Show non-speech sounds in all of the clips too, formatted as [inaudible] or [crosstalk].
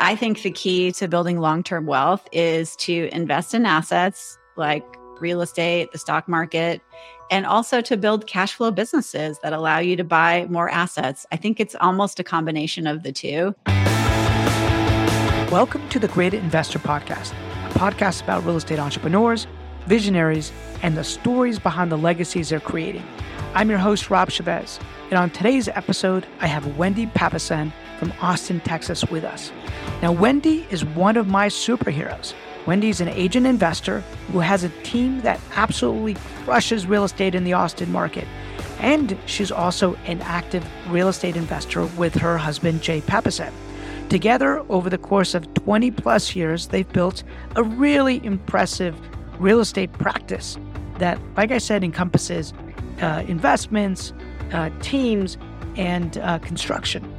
I think the key to building long term wealth is to invest in assets like real estate, the stock market, and also to build cash flow businesses that allow you to buy more assets. I think it's almost a combination of the two. Welcome to the Great Investor Podcast, a podcast about real estate entrepreneurs, visionaries, and the stories behind the legacies they're creating. I'm your host, Rob Chavez, and on today's episode, I have Wendy Papasan from Austin, Texas with us. Now, Wendy is one of my superheroes. Wendy's an agent investor who has a team that absolutely crushes real estate in the Austin market. And she's also an active real estate investor with her husband, Jay Papasan. Together, over the course of 20 plus years, they've built a really impressive real estate practice that, like I said, encompasses uh, investments, uh, teams, and uh, construction.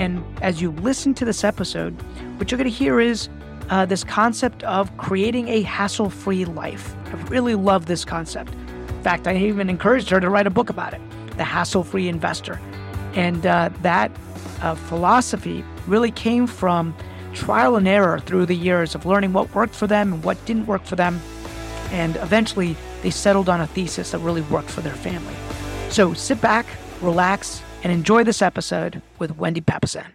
And as you listen to this episode, what you're going to hear is uh, this concept of creating a hassle free life. I really love this concept. In fact, I even encouraged her to write a book about it The Hassle Free Investor. And uh, that uh, philosophy really came from trial and error through the years of learning what worked for them and what didn't work for them. And eventually, they settled on a thesis that really worked for their family. So sit back, relax, and enjoy this episode with Wendy Papasan.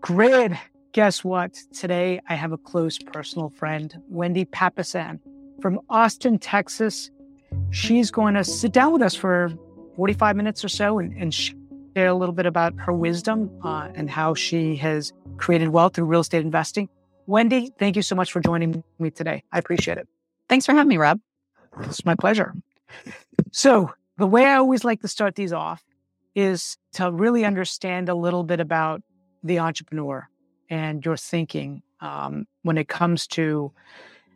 Great. Guess what? Today, I have a close personal friend, Wendy Papasan from Austin, Texas. She's going to sit down with us for 45 minutes or so and, and share a little bit about her wisdom uh, and how she has created wealth through real estate investing. Wendy, thank you so much for joining me today. I appreciate it. Thanks for having me, Rob. It's my pleasure. So, the way I always like to start these off is to really understand a little bit about the entrepreneur and your thinking um, when it comes to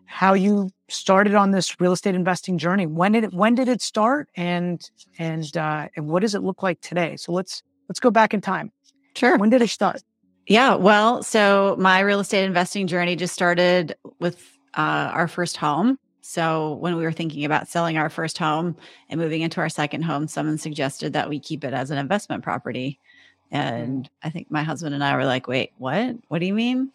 how you started on this real estate investing journey. When did it, when did it start, and and uh, and what does it look like today? So let's let's go back in time. Sure. When did it start? Yeah. Well, so my real estate investing journey just started with uh, our first home. So when we were thinking about selling our first home and moving into our second home, someone suggested that we keep it as an investment property. And I think my husband and I were like, wait, what? What do you mean?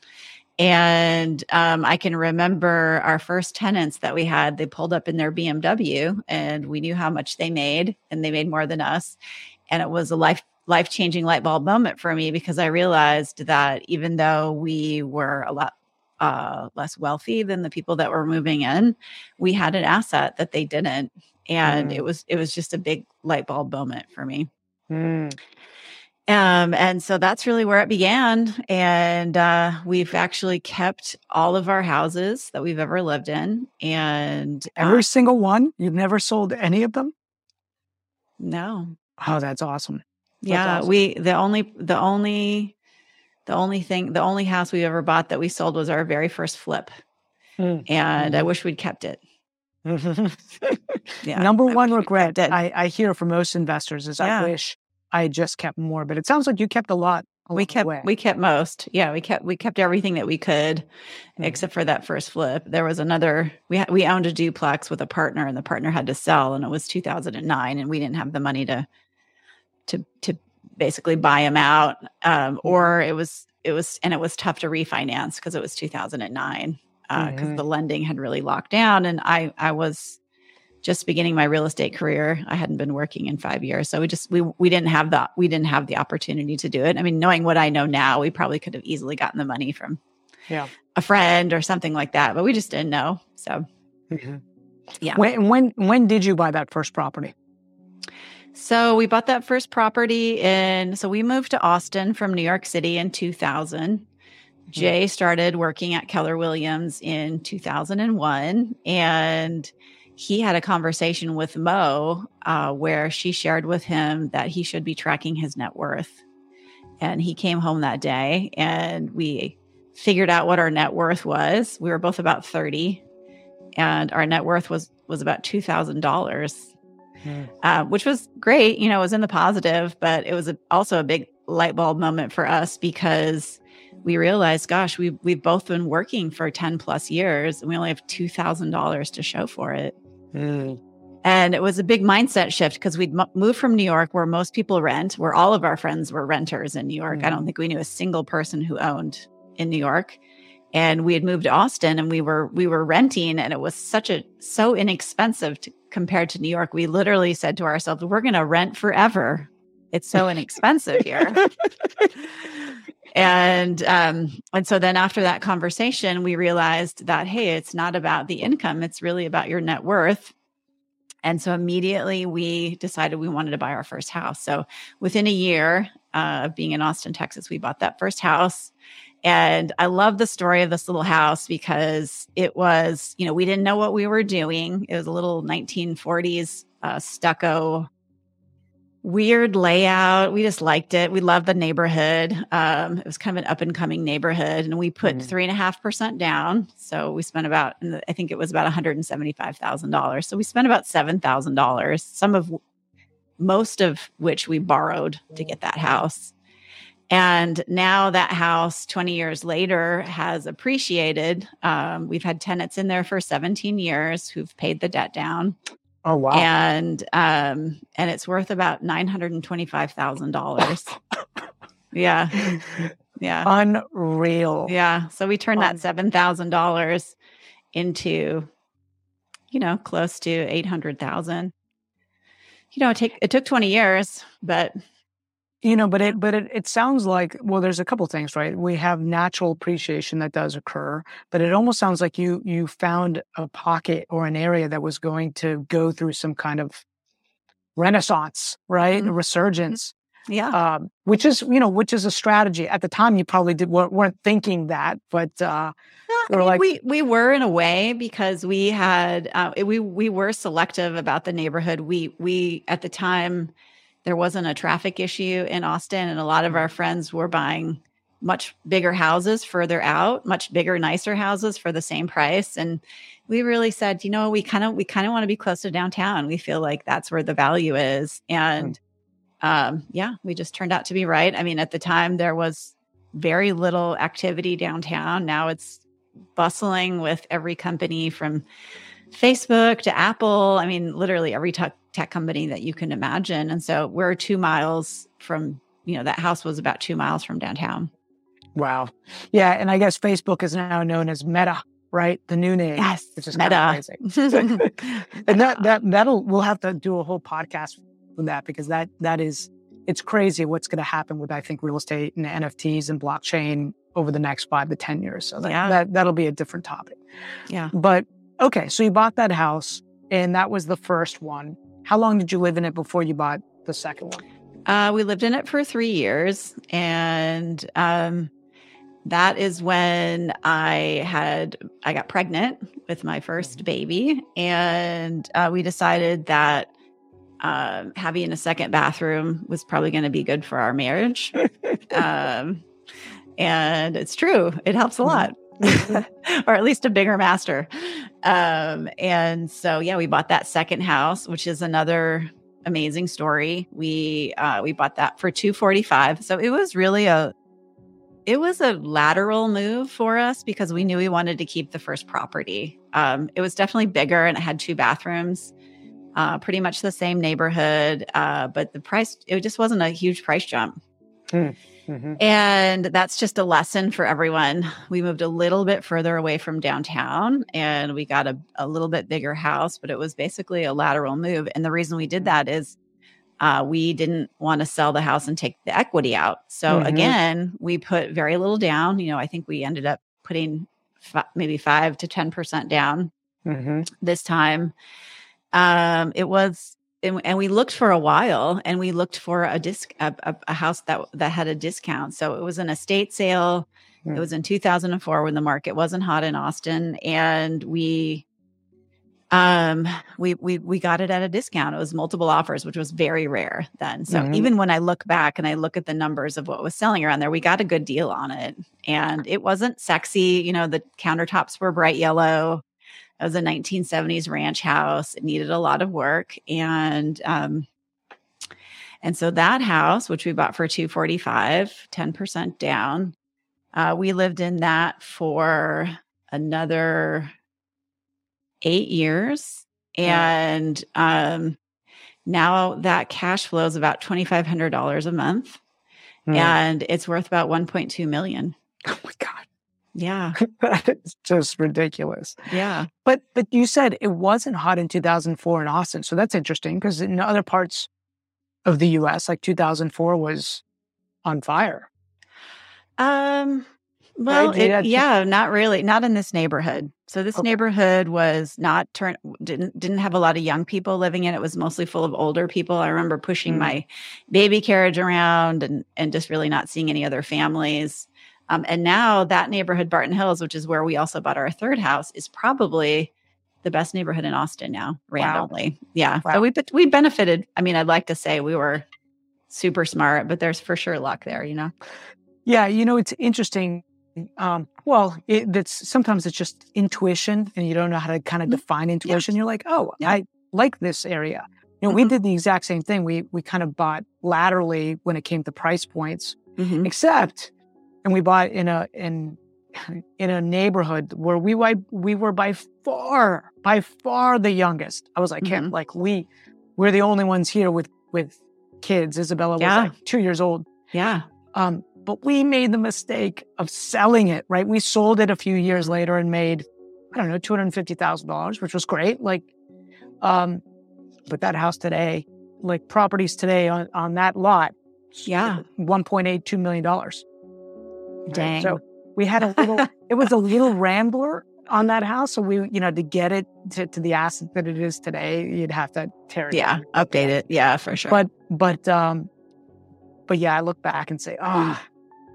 And um, I can remember our first tenants that we had, they pulled up in their BMW and we knew how much they made and they made more than us. And it was a life life changing light bulb moment for me because I realized that even though we were a lot uh, less wealthy than the people that were moving in, we had an asset that they didn't, and mm. it was it was just a big light bulb moment for me. Mm. Um, and so that's really where it began. And uh, we've actually kept all of our houses that we've ever lived in, and every uh, single one. You've never sold any of them. No. Oh, that's awesome. That's yeah, awesome. we the only the only the only thing, the only house we ever bought that we sold was our very first flip. Mm. And I mm-hmm. wish we'd kept it. [laughs] yeah, Number one regret I, I hear from most investors is yeah. I wish I had just kept more, but it sounds like you kept a lot. We kept we kept most. Yeah, we kept we kept everything that we could, mm. except for that first flip. There was another. We ha- we owned a duplex with a partner, and the partner had to sell, and it was 2009, and we didn't have the money to to to basically buy them out um, mm-hmm. or it was it was and it was tough to refinance because it was 2009 because uh, mm-hmm. the lending had really locked down and i i was just beginning my real estate career i hadn't been working in five years so we just we we didn't have the we didn't have the opportunity to do it i mean knowing what i know now we probably could have easily gotten the money from yeah a friend or something like that but we just didn't know so mm-hmm. yeah when when when did you buy that first property so we bought that first property in, so we moved to Austin from New York City in 2000. Mm-hmm. Jay started working at Keller Williams in 2001. And he had a conversation with Mo uh, where she shared with him that he should be tracking his net worth. And he came home that day and we figured out what our net worth was. We were both about 30 and our net worth was was about $2,000 mm. uh, which was great. You know, it was in the positive, but it was a, also a big light bulb moment for us because we realized, gosh, we we've both been working for ten plus years, and we only have two thousand dollars to show for it. Mm. And it was a big mindset shift because we'd m- moved from New York, where most people rent, where all of our friends were renters in New York. Mm. I don't think we knew a single person who owned in New York. And we had moved to Austin, and we were we were renting, and it was such a so inexpensive to, compared to New York. We literally said to ourselves, "We're going to rent forever. It's so inexpensive here." [laughs] and um, and so then after that conversation, we realized that hey, it's not about the income; it's really about your net worth and so immediately we decided we wanted to buy our first house. So within a year uh, of being in Austin, Texas, we bought that first house. And I love the story of this little house because it was, you know, we didn't know what we were doing. It was a little 1940s uh, stucco weird layout. We just liked it. We loved the neighborhood. Um, it was kind of an up and coming neighborhood, and we put mm-hmm. three and a half percent down. So we spent about, I think it was about one hundred and seventy five thousand dollars. So we spent about seven thousand dollars. Some of, most of which we borrowed to get that house. And now that house, 20 years later, has appreciated. Um, we've had tenants in there for 17 years who've paid the debt down. Oh wow! And um, and it's worth about nine hundred and twenty five thousand dollars. yeah, yeah, unreal. Yeah, so we turned that seven thousand dollars into, you know, close to eight hundred thousand. You know, it take it took twenty years, but you know but it but it, it sounds like well there's a couple things right? We have natural appreciation that does occur but it almost sounds like you you found a pocket or an area that was going to go through some kind of renaissance right? Mm-hmm. resurgence yeah. um, which is you know which is a strategy. At the time you probably did weren't thinking that but uh I mean, like, we we were in a way because we had uh, we we were selective about the neighborhood. We we at the time there wasn't a traffic issue in Austin, and a lot of our mm-hmm. friends were buying much bigger houses further out, much bigger, nicer houses for the same price. And we really said, you know, we kind of we kind of want to be close to downtown. We feel like that's where the value is. And um, yeah, we just turned out to be right. I mean, at the time there was very little activity downtown. Now it's bustling with every company from Facebook to Apple. I mean, literally every tech, tech company that you can imagine. And so we're two miles from, you know, that house was about two miles from downtown. Wow. Yeah. And I guess Facebook is now known as Meta, right? The new name. Yes. Which is Meta. [laughs] and that, that, that'll, we'll have to do a whole podcast on that because that, that is, it's crazy what's going to happen with, I think, real estate and NFTs and blockchain over the next five to 10 years. So that, yeah. that, that'll be a different topic. Yeah. But Okay, so you bought that house, and that was the first one. How long did you live in it before you bought the second one? Uh, we lived in it for three years, and um, that is when I had I got pregnant with my first baby, and uh, we decided that um, having a second bathroom was probably going to be good for our marriage. [laughs] um, and it's true; it helps a lot. [laughs] or at least a bigger master. Um, and so, yeah, we bought that second house, which is another amazing story. We uh, we bought that for two forty five. So it was really a it was a lateral move for us because we knew we wanted to keep the first property. Um, it was definitely bigger and it had two bathrooms, uh, pretty much the same neighborhood, uh, but the price it just wasn't a huge price jump. Hmm. Mm-hmm. And that's just a lesson for everyone. We moved a little bit further away from downtown and we got a, a little bit bigger house, but it was basically a lateral move. And the reason we did that is uh, we didn't want to sell the house and take the equity out. So mm-hmm. again, we put very little down. You know, I think we ended up putting f- maybe five to 10% down mm-hmm. this time. Um, it was and, and, we looked for a while and we looked for a disc a, a, a, house that that had a discount. So it was an estate sale. It hmm. was in 2004 when the market wasn't hot in austin and we um we we we got it at a discount. It was multiple offers which was very rare then. So mm-hmm. even when i look back and i look at the numbers of what was selling around there we got a good deal on it. And it wasn't sexy. You know the countertops were bright yellow it was a 1970s ranch house. It needed a lot of work. And um, and so that house, which we bought for 245, 10% down, uh, we lived in that for another eight years. And um, now that cash flow is about $2,500 a month Mm. and it's worth about 1.2 million. Oh my God. Yeah. [laughs] That's just ridiculous. Yeah. But but you said it wasn't hot in 2004 in Austin. So that's interesting because in other parts of the US, like 2004 was on fire. Um, well, you it- yeah, not really, not in this neighborhood. So this Okay. neighborhood was not turn didn't didn't have a lot of young people living in it. It was mostly full of older people. I remember pushing Mm. my baby carriage around and and just really not seeing any other families. Um, and now that neighborhood, Barton Hills, which is where we also bought our third house, is probably the best neighborhood in Austin now. Randomly, yeah. Wow. So we we benefited. I mean, I'd like to say we were super smart, but there's for sure luck there. You know. Yeah, you know, it's interesting. Um, well, it, that's sometimes it's just intuition, and you don't know how to kind of Mhm. define intuition. You're like, oh, Yeah. I like this area. You know, we Mhm. did the exact same thing. We we kind of bought laterally when it came to price points, Mhm. except, and we bought in a in [laughs] in a neighborhood where we we were by far by far the youngest. I was like, "Can't- Mhm. like we we're the only ones here with with kids. Isabella was Yeah. like two years old. Yeah. Um, but we made the mistake of selling it, right? We sold it a few years later and made, I don't know, two hundred fifty thousand dollars, which was great. Like, um, but that house today, like properties today on on that lot, Yeah. one point eight two million dollars. Dang. So we had a little. [laughs] it was a little rambler on that house, so we, you know, to get it to, to the asset that it is today, you'd have to tear it yeah. down. Update it. Yeah, for sure. But but um but yeah, I look back and say, oh,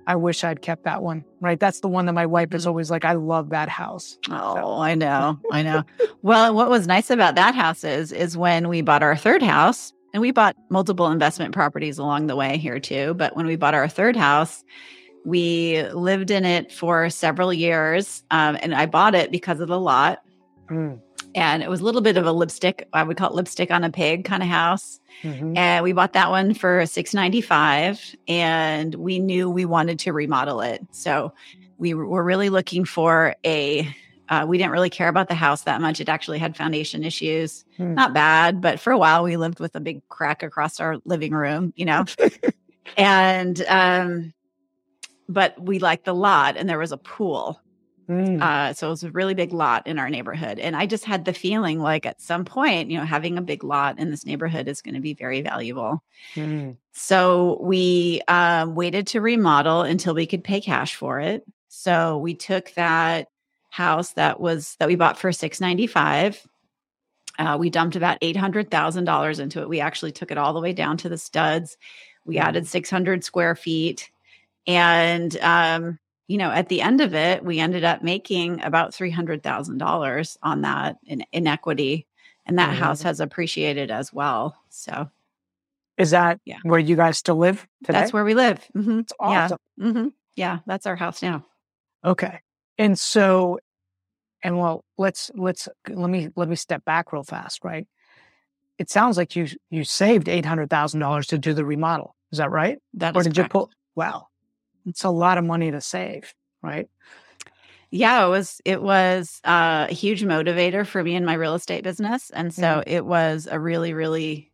I wish I'd kept that one. Right. That's the one that my wife is always like, I love that house. oh, I know. I know. well, what was nice about that house is is when we bought our third house, and we bought multiple investment properties along the way here too, but when we bought our third house, we lived in it for several years. Um, and I bought it because of the lot. Mm. And it was a little bit of a lipstick, I would call it lipstick on a pig kind of house. Mhm. And we bought that one for 695 and we knew we wanted to remodel it. So we were really looking for a uh, we didn't really care about the house that much. It actually had foundation issues. Hmm. Not bad, but for a while we lived with a big crack across our living room, you know. [laughs] and um but we liked the lot and there was a pool. Mm. Uh, so it was a really big lot in our neighborhood. And I just had the feeling like at some point, you know, having a big lot in this neighborhood is going to be very valuable. Mm. So we um, waited to remodel until we could pay cash for it. So we took that house that was that we bought for six ninety five. Uh, we dumped about eight hundred thousand dollars into it. We actually took it all the way down to the studs. We added six hundred square feet, and um, you know, at the end of it, we ended up making about three hundred thousand dollars on that in, in equity, and that Mhm. house has appreciated as well. So Is that Yeah. where you guys still live today? that's where we live. hmm It's awesome. Yeah. hmm Yeah, that's our house now. Okay. And so, and well, let's let's let me let me step back real fast, right? It sounds like you you saved eight hundred thousand dollars to do the remodel. Is that right? That or is did you pull? Wow, it's a lot of money to save, right? Yeah, it was it was uh, a huge motivator for me in my real estate business, and so Mm. it was a really, really,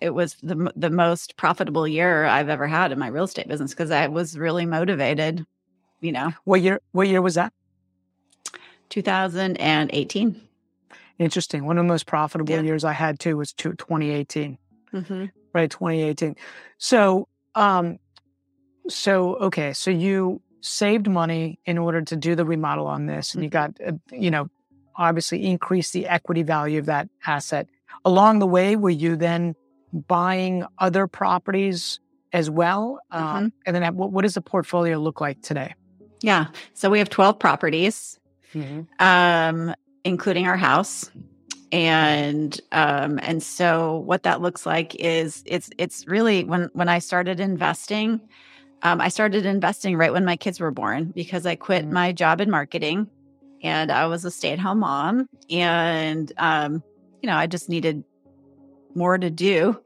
it was the the most profitable year I've ever had in my real estate business because I was really motivated. You know, What year? What year was that? 2018. Interesting. One of the most profitable Yeah. years I had too was two- 2018. Mm-hmm. right 2018 so um so okay so you saved money in order to do the remodel on this and you got uh, you know obviously increased the equity value of that asset along the way were you then buying other properties as well um, and then what, what does the portfolio look like today Yeah, so we have 12 properties. Mm-hmm. um, including our house. And um, and so what that looks like is it's it's really when when I started investing, um, I started investing right when my kids were born because I quit Mhm. my job in marketing and I was a stay at home mom and um, you know I just needed more to do.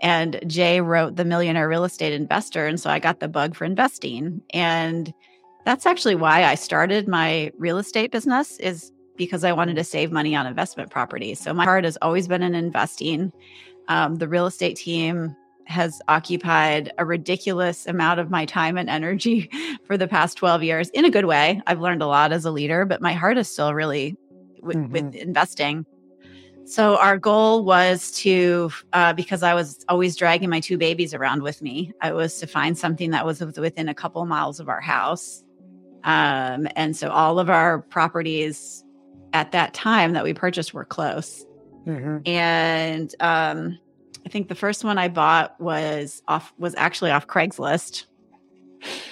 And Jay wrote The Millionaire Real Estate Investor. And so I got the bug for investing. And that's actually why I started my real estate business is because I wanted to save money on investment properties. So my heart has always been in investing. Um, the real estate team has occupied a ridiculous amount of my time and energy [laughs] for the past 12 years in a good way. I've learned a lot as a leader, but my heart is still really with, mm-hmm. with investing. So our goal was to, uh, because I was always dragging my two babies around with me, I was to find something that was within a couple miles of our house. Um, and so all of our properties at that time that we purchased were close. Mm-hmm. And um, think the first one I bought was off was actually off Craigslist.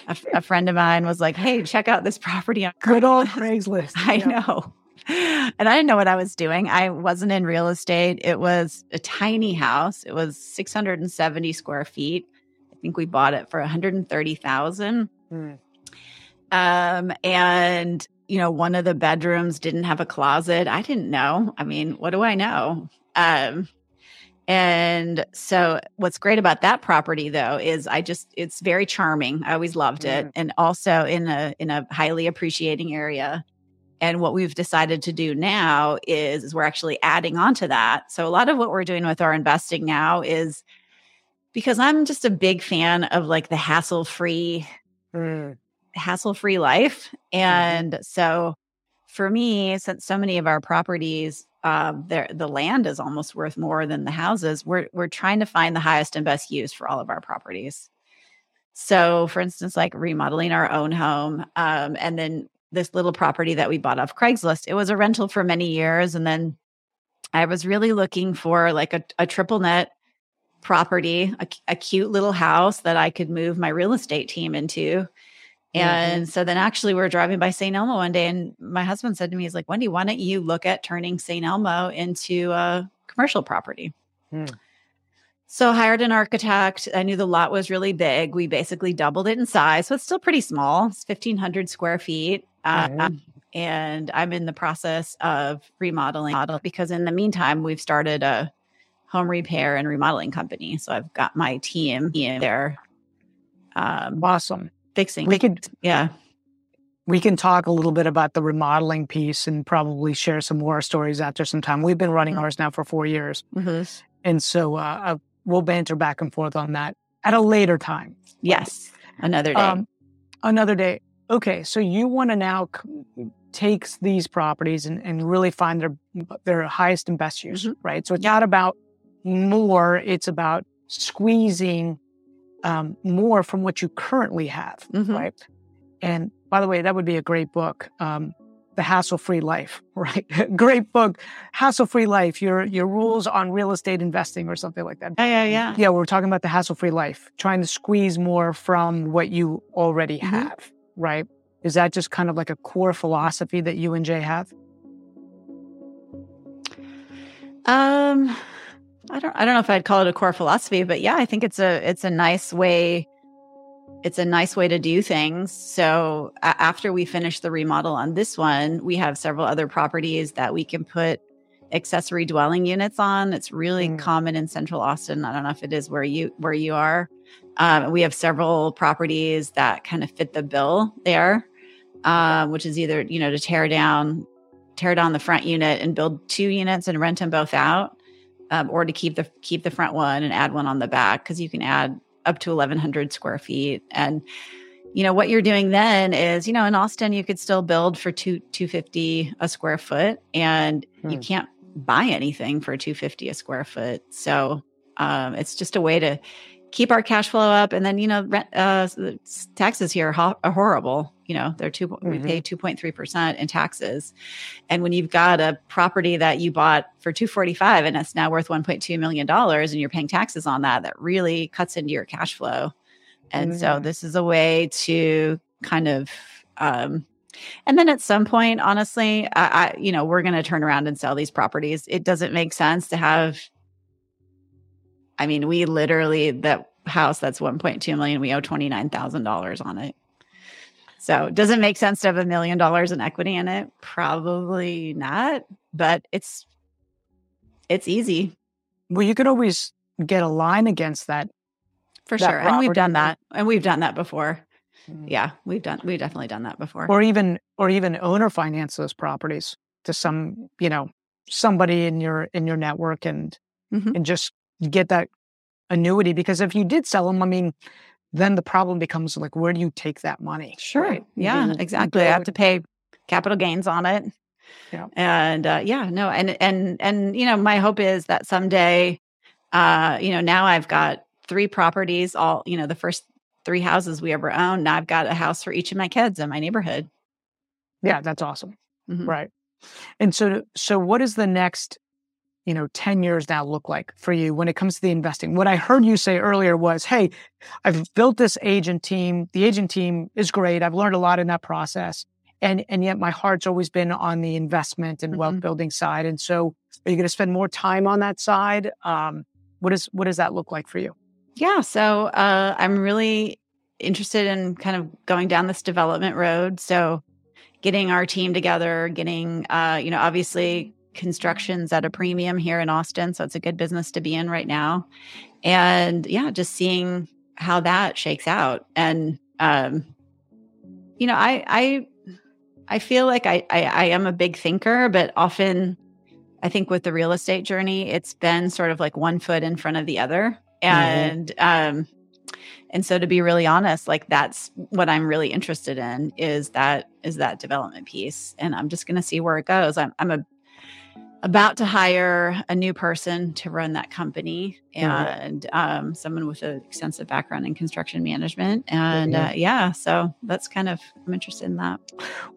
A, a friend of mine was like, "Hey, check out this property on good old Craigslist." [laughs] I yeah. know, and I didn't know what I was doing. I wasn't in real estate. It was a tiny house. It was 670 square feet. I think we bought it for 130,000. Mm. Um, and you know, one of the bedrooms didn't have a closet. I didn't know. I mean, what do I know? Um, and so what's great about that property though is I just it's very charming. I always loved it. Mm. And also in a in a highly appreciating area. And what we've decided to do now is, is we're actually adding on to that. So a lot of what we're doing with our investing now is because I'm just a big fan of like the hassle-free mm. hassle-free life. Mm-hmm. And mm-hmm. so for me, since so many of our properties uh, the land is almost worth more than the houses. We're we're trying to find the highest and best use for all of our properties. So, for instance, like remodeling our own home, um, and then this little property that we bought off Craigslist. It was a rental for many years, and then I was really looking for like a, a triple net property, a, a cute little house that I could move my real estate team into. And mm-hmm. so then actually we are driving by St. Elmo one day and my husband said to me, he's like, Wendy, why don't you look at turning St. Elmo into a commercial property? Mm. So hired an architect. I knew the lot was really big. We basically doubled it in size. So it's still pretty small. It's 1500 square feet. Uh, and I'm in the process of remodeling because in the meantime, we've started a home repair and remodeling company. So I've got my team there. Um, awesome fixing. We could, yeah. We can talk a little bit about the remodeling piece and probably share some more stories after some time. We've been running mm-hmm. ours now for four years. Mm-hmm. And so uh, we'll banter back and forth on that at a later time. Yes. Another day. Um, another day. Okay. So you want to now c- take these properties and, and really find their, their highest and best use, mm-hmm. right? So it's not about more, it's about squeezing um, more from what you currently have, mm-hmm. right? And by the way, that would be a great book, um, The Hassle Free Life, [laughs] right? great book, Hassle Free Life, your, your rules on real estate investing or something like that. Yeah, yeah, yeah. Yeah, we're talking about the hassle free life, trying to squeeze more from what you already mm-hmm. have, right? Is that just kind of like a core philosophy that you and Jay have? Um, I don't I don't know if I'd call it a core philosophy, but yeah, I think it's a it's a nice way it's a nice way to do things. So after we finish the remodel on this one, we have several other properties that we can put accessory dwelling units on. It's really mm. common in Central Austin. I don't know if it is where you where you are. Um, we have several properties that kind of fit the bill there, um, which is either you know to tear down tear down the front unit and build two units and rent them both out um, or to keep the keep the front one and add one on the back because you can add up to 1100 square feet and you know what you're doing then is you know in austin you could still build for two 250 a square foot and hmm. you can't buy anything for 250 a square foot so um, it's just a way to keep our cash flow up. And then you know rent, uh, taxes here are, are horrible. You know they're 2 mm-hmm. we pay 2.3% in taxes. And when you've got a property that you bought for 245 and it's now worth 1.2 million dollars and you're paying taxes on that that really cuts into your cash flow. And mm-hmm. so this is a way to kind of um, and then at some point honestly I, I you know we're going to turn around and sell these properties. It doesn't make sense to have i mean we literally that house that's 1.2 million we owe $29000 on it so, does it make sense to have a million dollars in equity in it? Probably not, but it's it's easy. Well, you could always get a line against that. For that sure. And we've done that. And we've done that before. Mm. Yeah, we've done we've definitely done that before. Or even or even owner finance those properties. to some, you know, somebody in your in your network and Mhm. and just get that annuity because if you did sell them, I mean, then the problem becomes like where do you take that money? Sure. right? Yeah, can exactly. I have to pay capital gains on it. Yeah. And uh, yeah, no, and and and you know, my hope is that someday, uh, you know, now I've got three properties, all you know, the first three houses we ever owned. Now I've got a house for each of my kids in my neighborhood. Yeah, that's awesome. Mhm. Right. And so so what is the next, you know, 10 years now look like for you when it comes to the investing? What I heard you say earlier was, "Hey, I've built this agent team. The agent team is great. I've learned a lot in that process." And and yet my heart's always been on the investment and wealth Mhm. building side. And so are you going to spend more time on that side? Um what is what does that look like for you? Yeah. So uh, I'm really interested in kind of going down this development road. So getting our team together, getting, uh, you know, obviously construction's at a premium here in Austin. So it's a good business to be in right now. And yeah, just seeing how that shakes out. And, um, you know, I, I, I feel like I, I, I am a big thinker, but often I think with the real estate journey, it's been sort of like one foot in front of the other. And um and so to be really honest, like that's what I'm really interested in is that is that development piece. And I'm just gonna see where it goes. I'm I'm a about to hire a new person to run that company and um, someone with an extensive background in construction management. And Mhm. uh, yeah so that's kind of i'm interested in that.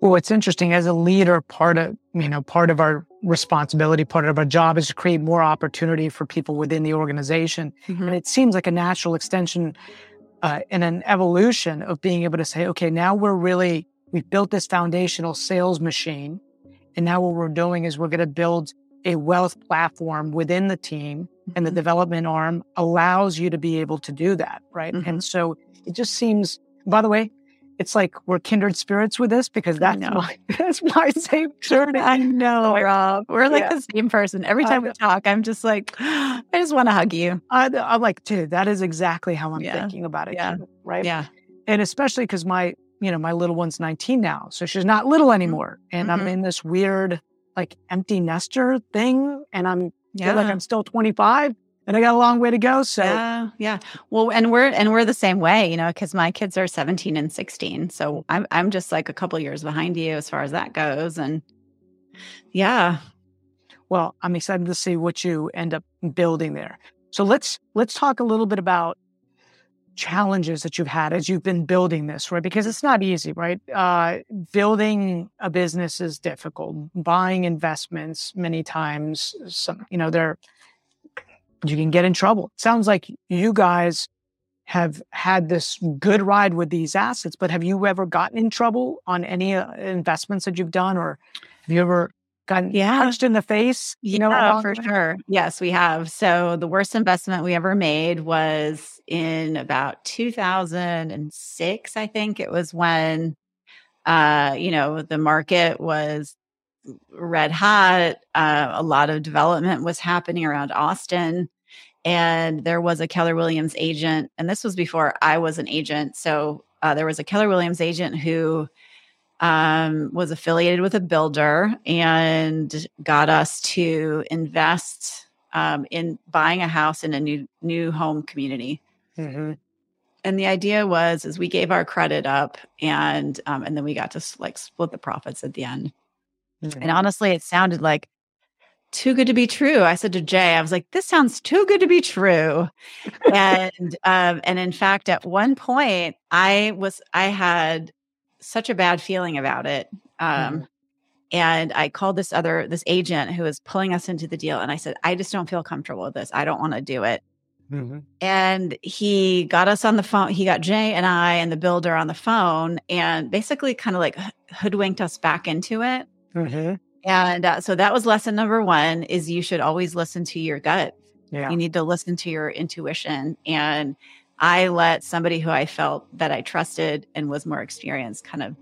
Well, it's interesting as a leader, part of you know part of our responsibility, part of our job is to create more opportunity for people within the organization, Mhm. and it seems like a natural extension uh, and an evolution of being able to say, okay, now we're really we've built this foundational sales machine, and now what we're doing is we're going to build a wealth platform within the team, and the Mhm. development arm allows you to be able to do that, right? Mhm. And so it just seems. By the way, it's like we're kindred spirits with this because that's [laughs] my that's my same journey. I know, Rob. We're like Yeah. the same person. Every time we talk, I'm just like, [gasps] I just want to hug you. I, I'm like, dude, that is exactly how I'm Yeah. thinking about it. Yeah. right. Yeah. And especially because my, you know, my little one's 19 now, so she's not little anymore, and I'm Mhm. in this weird like empty nester thing, and I'm Yeah. feel like I'm still 25, and I got a long way to go. So yeah. Yeah. Well, and we're and we're the same way, you know, because my kids are 17 and 16. So I'm I'm just like a couple years behind you as far as that goes. And yeah. well, I'm excited to see what you end up building there. So let's let's talk a little bit about challenges that you've had as you've been building this, right? Because it's not easy, right? Uh, building a business is difficult. Buying investments many times, some you know, they're you can get in trouble. It sounds like you guys have had this good ride with these assets, but have you ever gotten in trouble on any uh, investments that you've done, or have you ever gotten Yeah. punched in the face? You know, Yeah, along for way? sure. Yes, we have. So the worst investment we ever made was in about 2006, I think. It was when uh, you know, the market was red hot. Uh, a lot of development was happening around Austin. And there was a Keller Williams agent, and this was before I was an agent. So uh, there was a Keller Williams agent who um, was affiliated with a builder and got us to invest um, in buying a house in a new new home community. Mhm. And the idea was is we gave our credit up and um, and then we got to like split the profits at the end. Mhm. And honestly, it sounded like too good to be true. I said to Jay, I was like, this sounds too good to be true. [laughs] and um, and in fact, at one point, I was I had such a bad feeling about it. Um, And I called this other this agent who was pulling us into the deal, and I said, I just don't feel comfortable with this. I don't want to do it. Mhm. And he got us on the phone. He got Jay and I and the builder on the phone, and basically kind of like hoodwinked us back into it. Mhm. And uh, so that was lesson number one is you should always listen to your gut. Yeah. You need to listen to your intuition. And I let somebody who I felt that I trusted and was more experienced kind of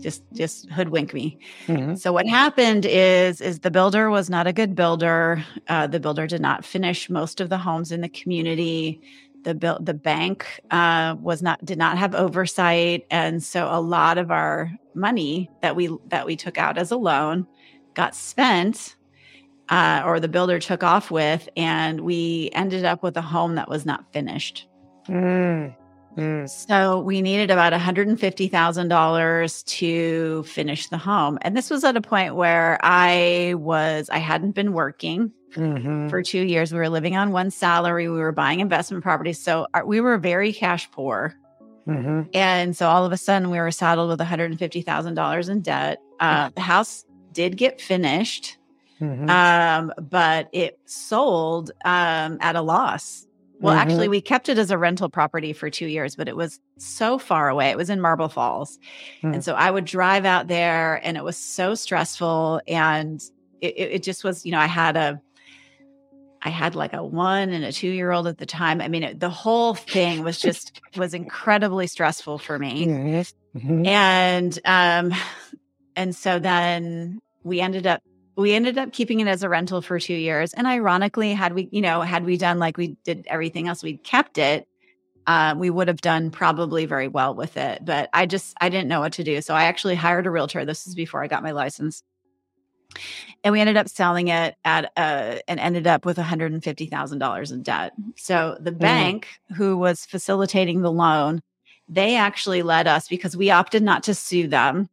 just just hoodwink me. Mhm. So what happened is is the builder was not a good builder. Uh, the builder did not finish most of the homes in the community. the bill the bank uh, was not did not have oversight and so a lot of our money that we that we took out as a loan got spent uh, or the builder took off with and we ended up with a home that was not finished Mm. Mm. so we needed about $150,000 to finish the home. And this was at a point where I was, I hadn't been working Mhm. for two years. We were living on one salary. We were buying investment properties. So our, we were very cash poor. Mhm. And so all of a sudden we were saddled with $150,000 in debt. Uh, [laughs] the house did get finished, Mhm. um, but it sold um, at a loss. Well, Mhm. actually, we kept it as a rental property for two years, but it was so far away. It was in Marble Falls. Mm. And so I would drive out there and it was so stressful. And it, it, just was, you know, I had a, I had like a one and a two year old at the time. I mean, it, the whole thing was just, was incredibly stressful for me Mhm. Mhm. and um and so then we ended up we ended up keeping it as a rental for two years. And ironically had we you know had we done like we did everything else we'd kept it uh, we would have done probably very well with it. But i just i didn't know what to do. So i actually hired a realtor. This is before i got my license. And we ended up selling it at uh and ended up with $150000 in debt. So the bank who was facilitating the loan they actually let us because we opted not to sue them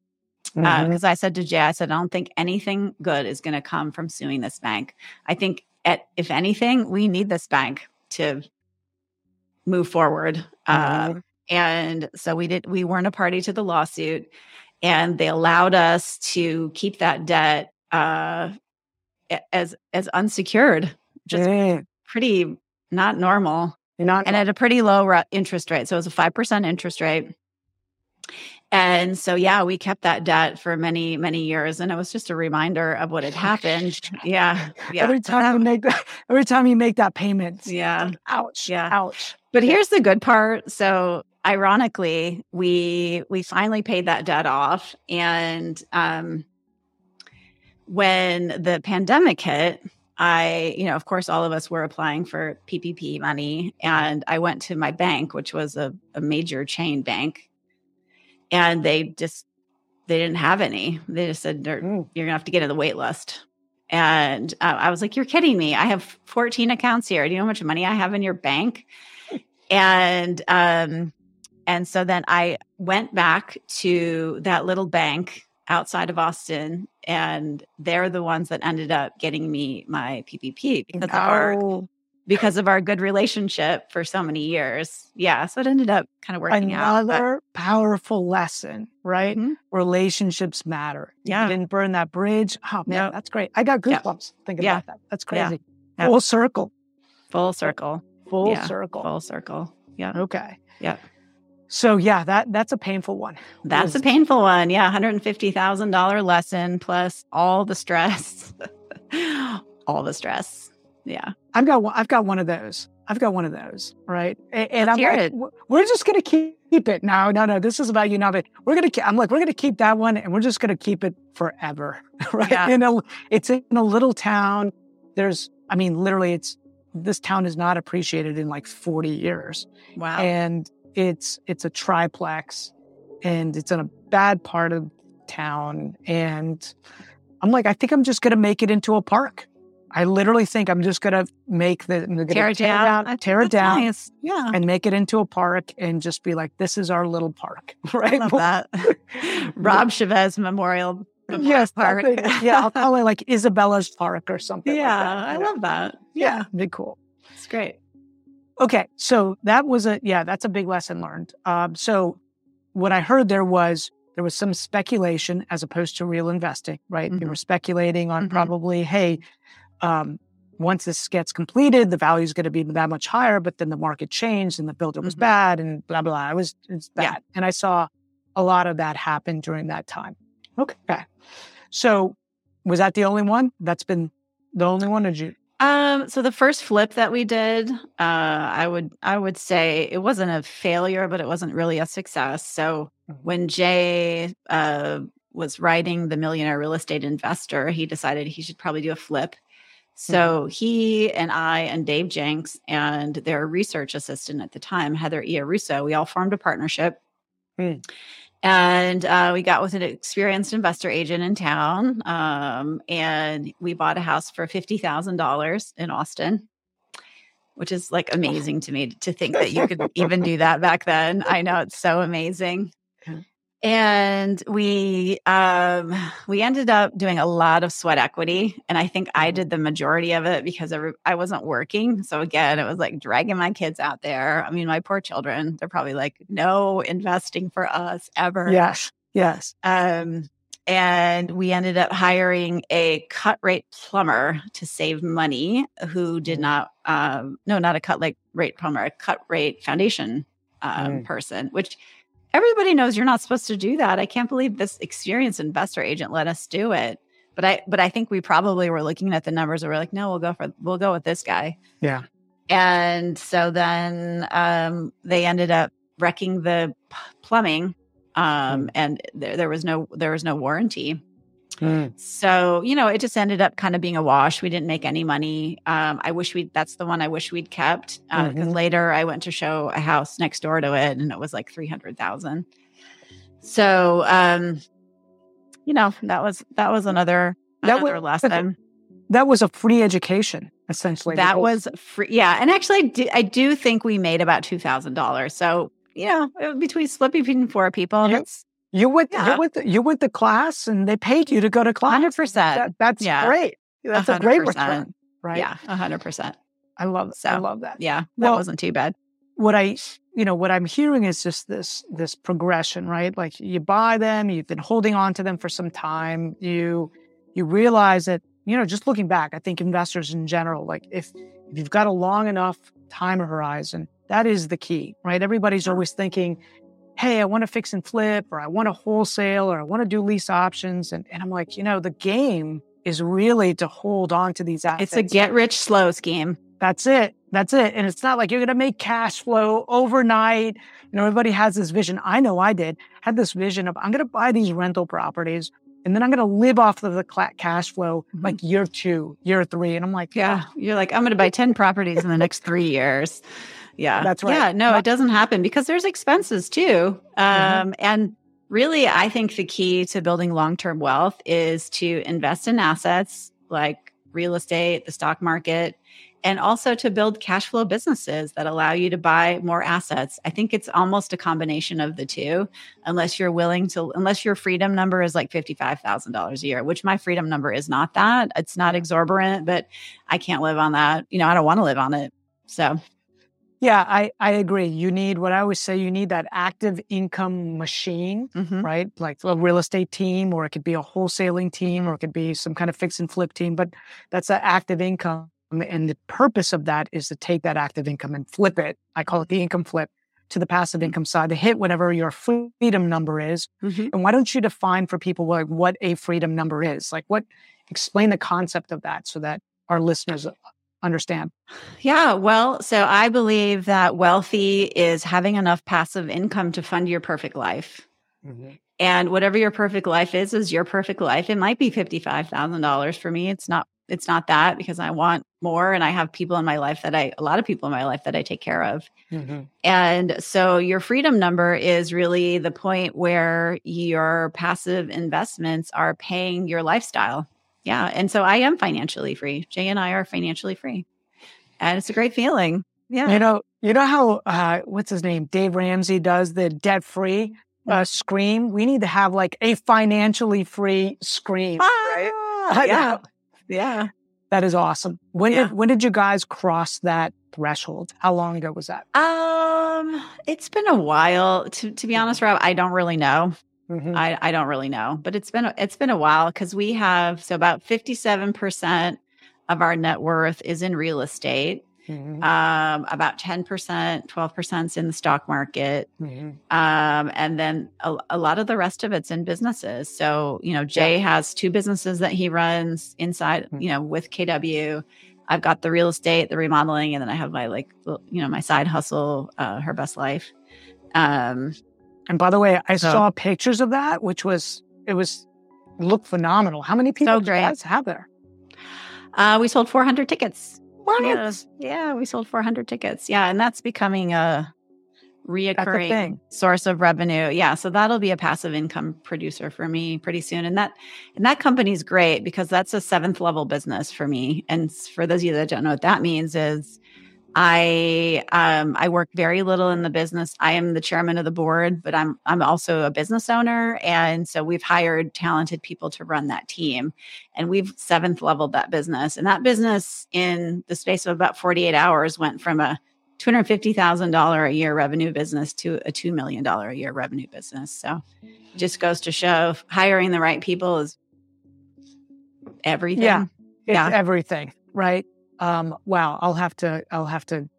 Because I said to Jay, I said, I don't think anything good is going to come from suing this bank. I think, at, if anything, we need this bank to move forward. Uh, Mhm. and so we did. We weren't a party to the lawsuit, and they allowed us to keep that debt uh, as as unsecured, just Mm. pretty not normal not and at a pretty low ru- interest rate. So it was a 5% interest rate. And so, yeah, we kept that debt for many, many years. And it was just a reminder of what had happened. Yeah. [laughs] Yeah. every time you make that every time you make that payment. Yeah. ouch. Yeah. Ouch. But here's the good part. So ironically, we we finally paid that debt off. And um when the pandemic hit, I, you know, of course, all of us were applying for PPP money. And I went to my bank, which was a, a major chain bank, and they just they didn't have any. They just said "They're- Mm. you're gonna have to get in the wait list. And uh, I was like, "You're kidding me! I have 14 accounts here. Do you know how much money I have in your bank?" and um, and so then I went back to that little bank outside of Austin, and they're the ones that ended up getting me my PPP because our because of our good relationship for so many years. Yeah, so it ended up kind of working out. but- another powerful lesson, right? Mhm. Relationships matter. Yeah. You didn't burn that bridge. Oh man, that's great. I got goosebumps thinking Yeah. about that. That's Yeah. crazy. Yep. Full circle. full circle, Full Yeah. circle. full circle. Yeah, Okay. Yeah. So yeah, that that's a painful one. that's a painful one. Yeah, hundred fifty thousand dollar lesson plus all the stress, [laughs] all the stress. Yeah, I've got one, I've got one of those. I've got one of those, right? And, I'm like. We're just gonna keep it. No, no, no. This is about you now. But we're gonna. Keep, I'm like, we're gonna keep that one, and we're just gonna keep it forever, [laughs] right? Yeah. You know, it's in a little town. There's, I mean, literally, it's this town is not appreciated in like 40 years, wow. and it's it's a triplex, and it's in a bad part of town, and I'm like, I think I'm just gonna make it into a park. I literally think I'm just gonna make the gonna tear it down. I- tear it down, nice. Yeah, and make it into a park, and just be like, this is our little park, [laughs] I love that. [laughs] Rob Chavez Memorial. Yes, Park. Yeah, I'll call it like Isabella's Park or something. like yeah, that, I love that. Yeah, Yeah, be cool. it's great. Okay, so that was a yeah, that's a big lesson learned. Um, so what I heard there was there was some speculation as opposed to real investing, right? You Mhm. were speculating on Mhm. probably, hey, um, once this gets completed, the value is going to be that much higher, but then the market changed and the builder was Mhm. bad and blah blah. It was it's bad, Yeah. and I saw a lot of that happen during that time. Okay, so was that the only one? That's been the only one, did you? Um, so the first flip that we did, uh, I would I would say it wasn't a failure, but it wasn't really a success. So Mhm. when Jay uh, was writing the Millionaire Real Estate Investor, he decided he should probably do a flip. So he and I and Dave Jenks and their research assistant at the time, Heather Russo, we all formed a partnership. Mm. And uh, we got with an experienced investor agent in town, um, and we bought a house for fifty thousand dollars in Austin, which is like amazing to me to think that you could [laughs] even do that back then. I know it's so amazing and we um we ended up doing a lot of sweat equity and i think i did the majority of it because i wasn't working. So again it was like dragging my kids out there. I mean my poor children they're probably like no investing for us ever. Yes yes. Um and we ended up hiring a cut rate plumber to save money who did mm. not um no not a cut like rate plumber a cut rate foundation um, mm. person which everybody knows you're not supposed to do that. I can't believe this experienced investor agent let us do it. But I but I think we probably were looking at the numbers and we're like, no, we'll go for we'll go with this guy. Yeah. And so then um, they ended up wrecking the plumbing, um, mm. and there, there was no there was no warranty. Mm. So, you know, it just ended up kind of being a wash. We didn't make any money. Um, I wish we'd, that's the one I wish we'd kept. Because uh, mm-hmm. later I went to show a house next door to it and it was like 300,000. So, um, you know, that was, that was another, that another was, [laughs] lesson. That was a free education, essentially. That was free. Yeah. And actually, I do, I do think we made about $2,000. So, you know, between split between four people, yep. that's, you went, yeah. you went, you went to class, and they paid you to go to class. Hundred percent. That, that's yeah. great. That's 100%. a great return, right? Yeah, hundred percent. I love. So, I love that. Yeah, that well, wasn't too bad. What I, you know, what I'm hearing is just this this progression, right? Like you buy them, you've been holding on to them for some time. You you realize that, you know, just looking back, I think investors in general, like if if you've got a long enough time horizon, that is the key, right? Everybody's always thinking, hey, I want to fix and flip, or I want to wholesale, or I want to do lease options. And, and I'm like, you know, the game is really to hold on to these assets. It's a get rich slow scheme. That's it. That's it. And it's not like you're going to make cash flow overnight. You know, everybody has this vision. I know I did, had this vision of I'm going to buy these rental properties and then I'm going to live off of the cash flow mm-hmm. like year two, year three. And I'm like, yeah, oh. you're like, I'm going to buy 10 properties in the next three years. Yeah. That's right. Yeah. No, it doesn't happen because there's expenses too. Mm-hmm. Um, mm-hmm. And really, I think the key to building long term wealth is to invest in assets like real estate, the stock market, and also to build cash flow businesses that allow you to buy more assets. I think it's almost a combination of the two, unless you're willing to, unless your freedom number is like $55,000 a year, which my freedom number is not that. It's not exorbitant, but I can't live on that. You know, I don't want to live on it. So yeah, I, I agree. You need what I always say, you need that active income machine, mm-hmm. right? Like a real estate team, or it could be a wholesaling team, or it could be some kind of fix and flip team, but that's an active income. And the purpose of that is to take that active income and flip it. I call it the income flip to the passive mm-hmm. income side to hit whatever your freedom number is. Mm-hmm. And why don't you define for people like what a freedom number is? Like what explain the concept of that so that our listeners understand? Yeah, well, so I believe that wealthy is having enough passive income to fund your perfect life. Mm-hmm. And whatever your perfect life is, is your perfect life. It might be $55,000 for me. It's not it's not that because I want more and I have people in my life that I a lot of people in my life that I take care of. Mm-hmm. And so your freedom number is really the point where your passive investments are paying your lifestyle yeah. And so I am financially free. Jay and I are financially free. And it's a great feeling. Yeah. You know, you know how uh, what's his name? Dave Ramsey does the debt free uh, scream. We need to have like a financially free scream. Ah, right? Yeah. Yeah. That is awesome. When yeah. did when did you guys cross that threshold? How long ago was that? Um, it's been a while. To to be honest, Rob, I don't really know. Mm-hmm. I, I don't really know, but it's been it's been a while because we have so about fifty seven percent of our net worth is in real estate. Mm-hmm. Um, about 10%, 12% is in the stock market. Mm-hmm. Um, and then a, a, lot of the rest of it's in businesses. So, you know, Jay yeah. has two businesses that he runs inside, mm-hmm. you know, with KW. I've got the real estate, the remodeling, and then I have my like, you know, my side hustle, uh, her best life. Um, and by the way, I so, saw pictures of that, which was it was looked phenomenal. How many people so guys have there? Uh, we sold 400 tickets. What? Yeah, yeah, we sold 400 tickets. Yeah, and that's becoming a reoccurring thing. source of revenue. Yeah, so that'll be a passive income producer for me pretty soon. And that and that company's great because that's a seventh level business for me. And for those of you that don't know what that means is I um I work very little in the business. I am the chairman of the board, but I'm I'm also a business owner and so we've hired talented people to run that team and we've seventh leveled that business. And that business in the space of about 48 hours went from a $250,000 a year revenue business to a $2 million a year revenue business. So it just goes to show hiring the right people is everything. Yeah. It's Yeah. everything, right? Um, wow, I'll have to I'll have to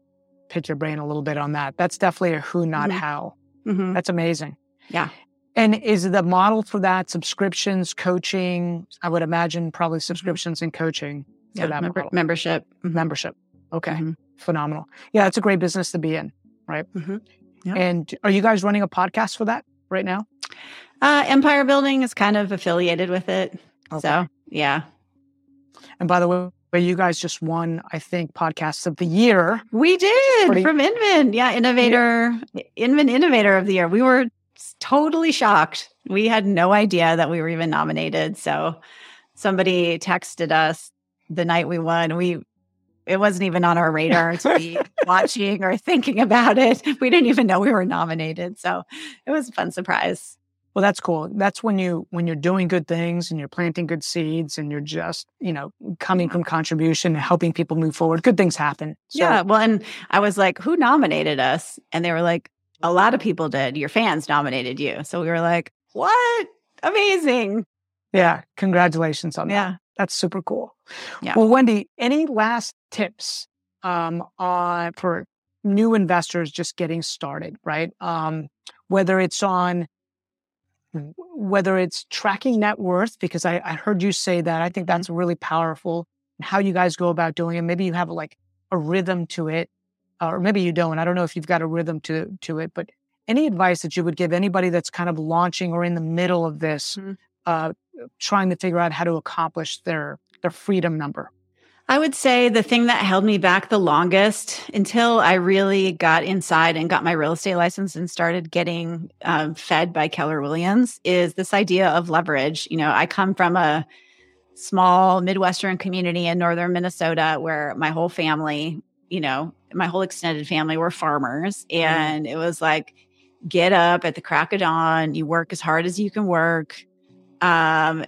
pick your brain a little bit on that. That's definitely a who, not Mhm. how. Mhm. That's amazing. Yeah. And is the model for that subscriptions, coaching? I would imagine probably Mm-hmm. subscriptions and coaching for Yeah, that member- model. membership. Mhm. membership. Okay, Mhm. phenomenal. Yeah, it's a great business to be in, right? Mhm. Yep. And are you guys running a podcast for that right now? Uh, Empire Building is kind of affiliated with it. So yeah, And by the way, you guys just won, I think, podcast of the year. we did Pretty- from Inman. Yeah, innovator, Inman Innovator of the Year. We were totally shocked. We had no idea that we were even nominated. So somebody texted us the night we won. We it wasn't even on our radar to be [laughs] watching or thinking about it. We didn't even know we were nominated. So it was a fun surprise. Well, that's cool. That's when you when you're doing good things and you're planting good seeds and you're just you know coming from contribution and helping people move forward. Good things happen. So, yeah. Well, and I was like, who nominated us? And they were like, a lot of people did. Your fans nominated you. So we were like, what? Amazing. yeah. Congratulations on that. Yeah. That's super cool. Yeah. Well, Wendy, any last tips um, on for new investors just getting started, right? Um, whether it's on whether it's tracking net worth, because I, I heard you say that. I think that's really powerful. And how you guys go about doing it. Maybe you have like a rhythm to it, or maybe you don't. I don't know if you've got a rhythm to to it, but any advice that you would give anybody that's kind of launching or in the middle of this, Mhm. uh, trying to figure out how to accomplish their their freedom number. I would say the thing that held me back the longest until I really got inside and got my real estate license and started getting um, fed by Keller Williams is this idea of leverage. You know, I come from a small Midwestern community in northern Minnesota where my whole family, you know, my whole extended family were farmers. And it was like, get up at the crack of dawn, you work as hard as you can work. Um,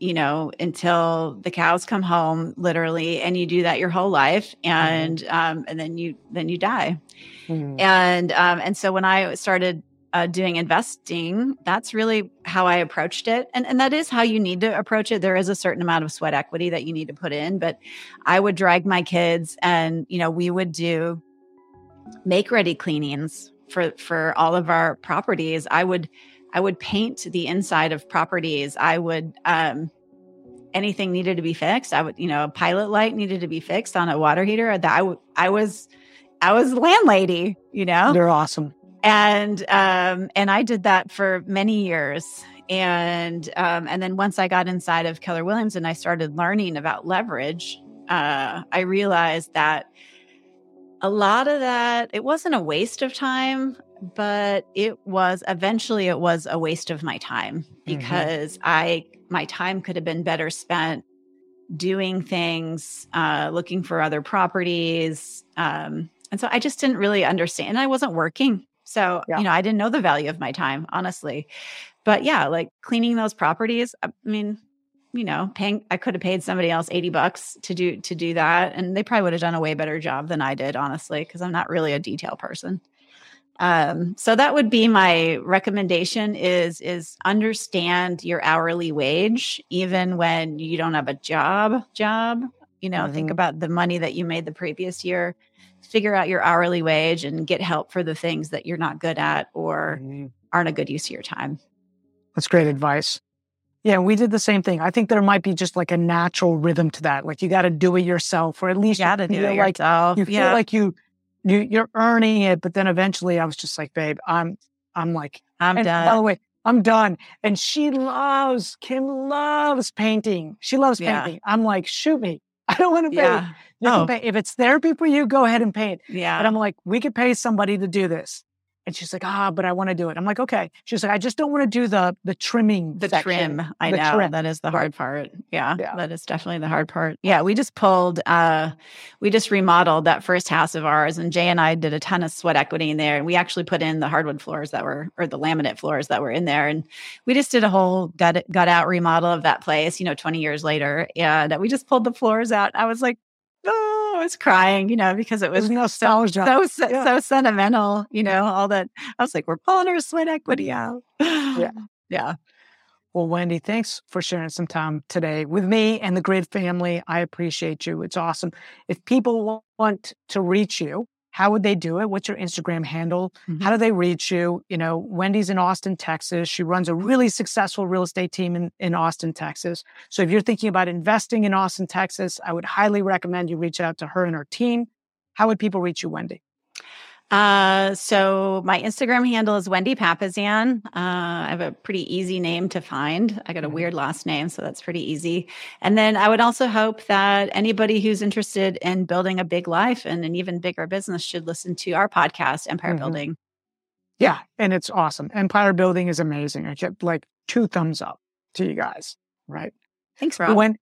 you know, until the cows come home, literally, and you do that your whole life, and um, and then you then you die. And um, and so when I started uh, doing investing, that's really how I approached it, and and that is how you need to approach it. There is a certain amount of sweat equity that you need to put in, but I would drag my kids, and you know, we would do make ready cleanings for for all of our properties. I would I would paint the inside of properties. I would um anything needed to be fixed. I would, you know, a pilot light needed to be fixed on a water heater. That I, w- I was I was landlady, you know? They're awesome. and um and i did that for many years and um and then once i got inside of keller williams and i started learning about leverage uh i realized that a lot of that it wasn't a waste of time but it was eventually it was a waste of my time because i my time could have been better spent doing things uh looking for other properties um and so I just didn't really understand. And I wasn't working. So, Yeah. you know, I didn't know the value of my time, honestly. But yeah, like cleaning those properties, I mean, you know, paying I could have paid somebody else 80 bucks to do to do that and they probably would have done a way better job than I did, honestly, because I'm not really a detail person. Um, so that would be my recommendation is is understand your hourly wage even when you don't have a job job. You know, think Mhm. about the money that you made the previous year figure out your hourly wage and get help for the things that you're not good at or aren't a good use of your time. That's great advice. Yeah, we did the same thing. I think there might be just like a natural rhythm to that. Like you got to do it yourself, or at least You gotta do it like yourself. you feel yeah. like you you you're earning it. But then eventually, I was just like, babe, I'm I'm like, I'm and done. by oh, the way, I'm done. And she loves Kim loves painting. She loves Yeah. painting. I'm like, shoot me. [laughs] I don't want to pay. Yeah. You Oh. pay. If it's therapy for you, go ahead and paint. Yeah. But I'm like, we could pay somebody to do this. And she's like, ah, but I want to do it. I'm like, okay. She's like, I just don't want to do the the trimming. the section. trim. I The know trim. that is the hard part. Yeah, Yeah. that is definitely the hard part. Yeah, we just pulled, uh, we just remodeled that first house of ours, and Jay and I did a ton of sweat equity in there, and we actually put in the hardwood floors that were, or the laminate floors that were in there, and we just did a whole gut gut out remodel of that place. You know, twenty years later, and we just pulled the floors out. I was like, oh, was crying, you know, because it was nostalgia. so so, Yeah. so sentimental, you know, all that. I was like, we're pulling our sweat equity out. Yeah. [sighs] Yeah. Well, Wendy, thanks for sharing some time today with me and the Grid family. I appreciate you. It's awesome. If people want to reach you, how would they do it? What's your Instagram handle? Mhm. How do they reach you? You know, Wendy's in Austin, Texas. She runs a really successful real estate team in, in Austin, Texas. So if you're thinking about investing in Austin, Texas, I would highly recommend you reach out to her and her team. How would people reach you, Wendy? Uh, so my Instagram handle is Wendy Papasan. Uh, I have a pretty easy name to find. I got a Mhm. weird last name, so that's pretty easy. And then I would also hope that anybody who's interested in building a big life and an even bigger business should listen to our podcast, Empire Mhm. Building. Yeah, and it's awesome. Empire Building is amazing. I get like two thumbs up to you guys, right? Thanks, Rob. Wen,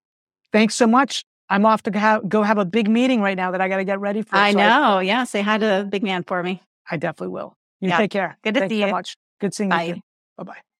thanks so much. I'm off to ha- go have a big meeting right now that I got to get ready for. I so know. Yeah. Say hi to the big man for me. I, definitely will. You Yeah. take care. Good to Thanks see so you. much. Good seeing Bye. you. Bye bye.